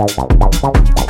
trong trong trong trong trong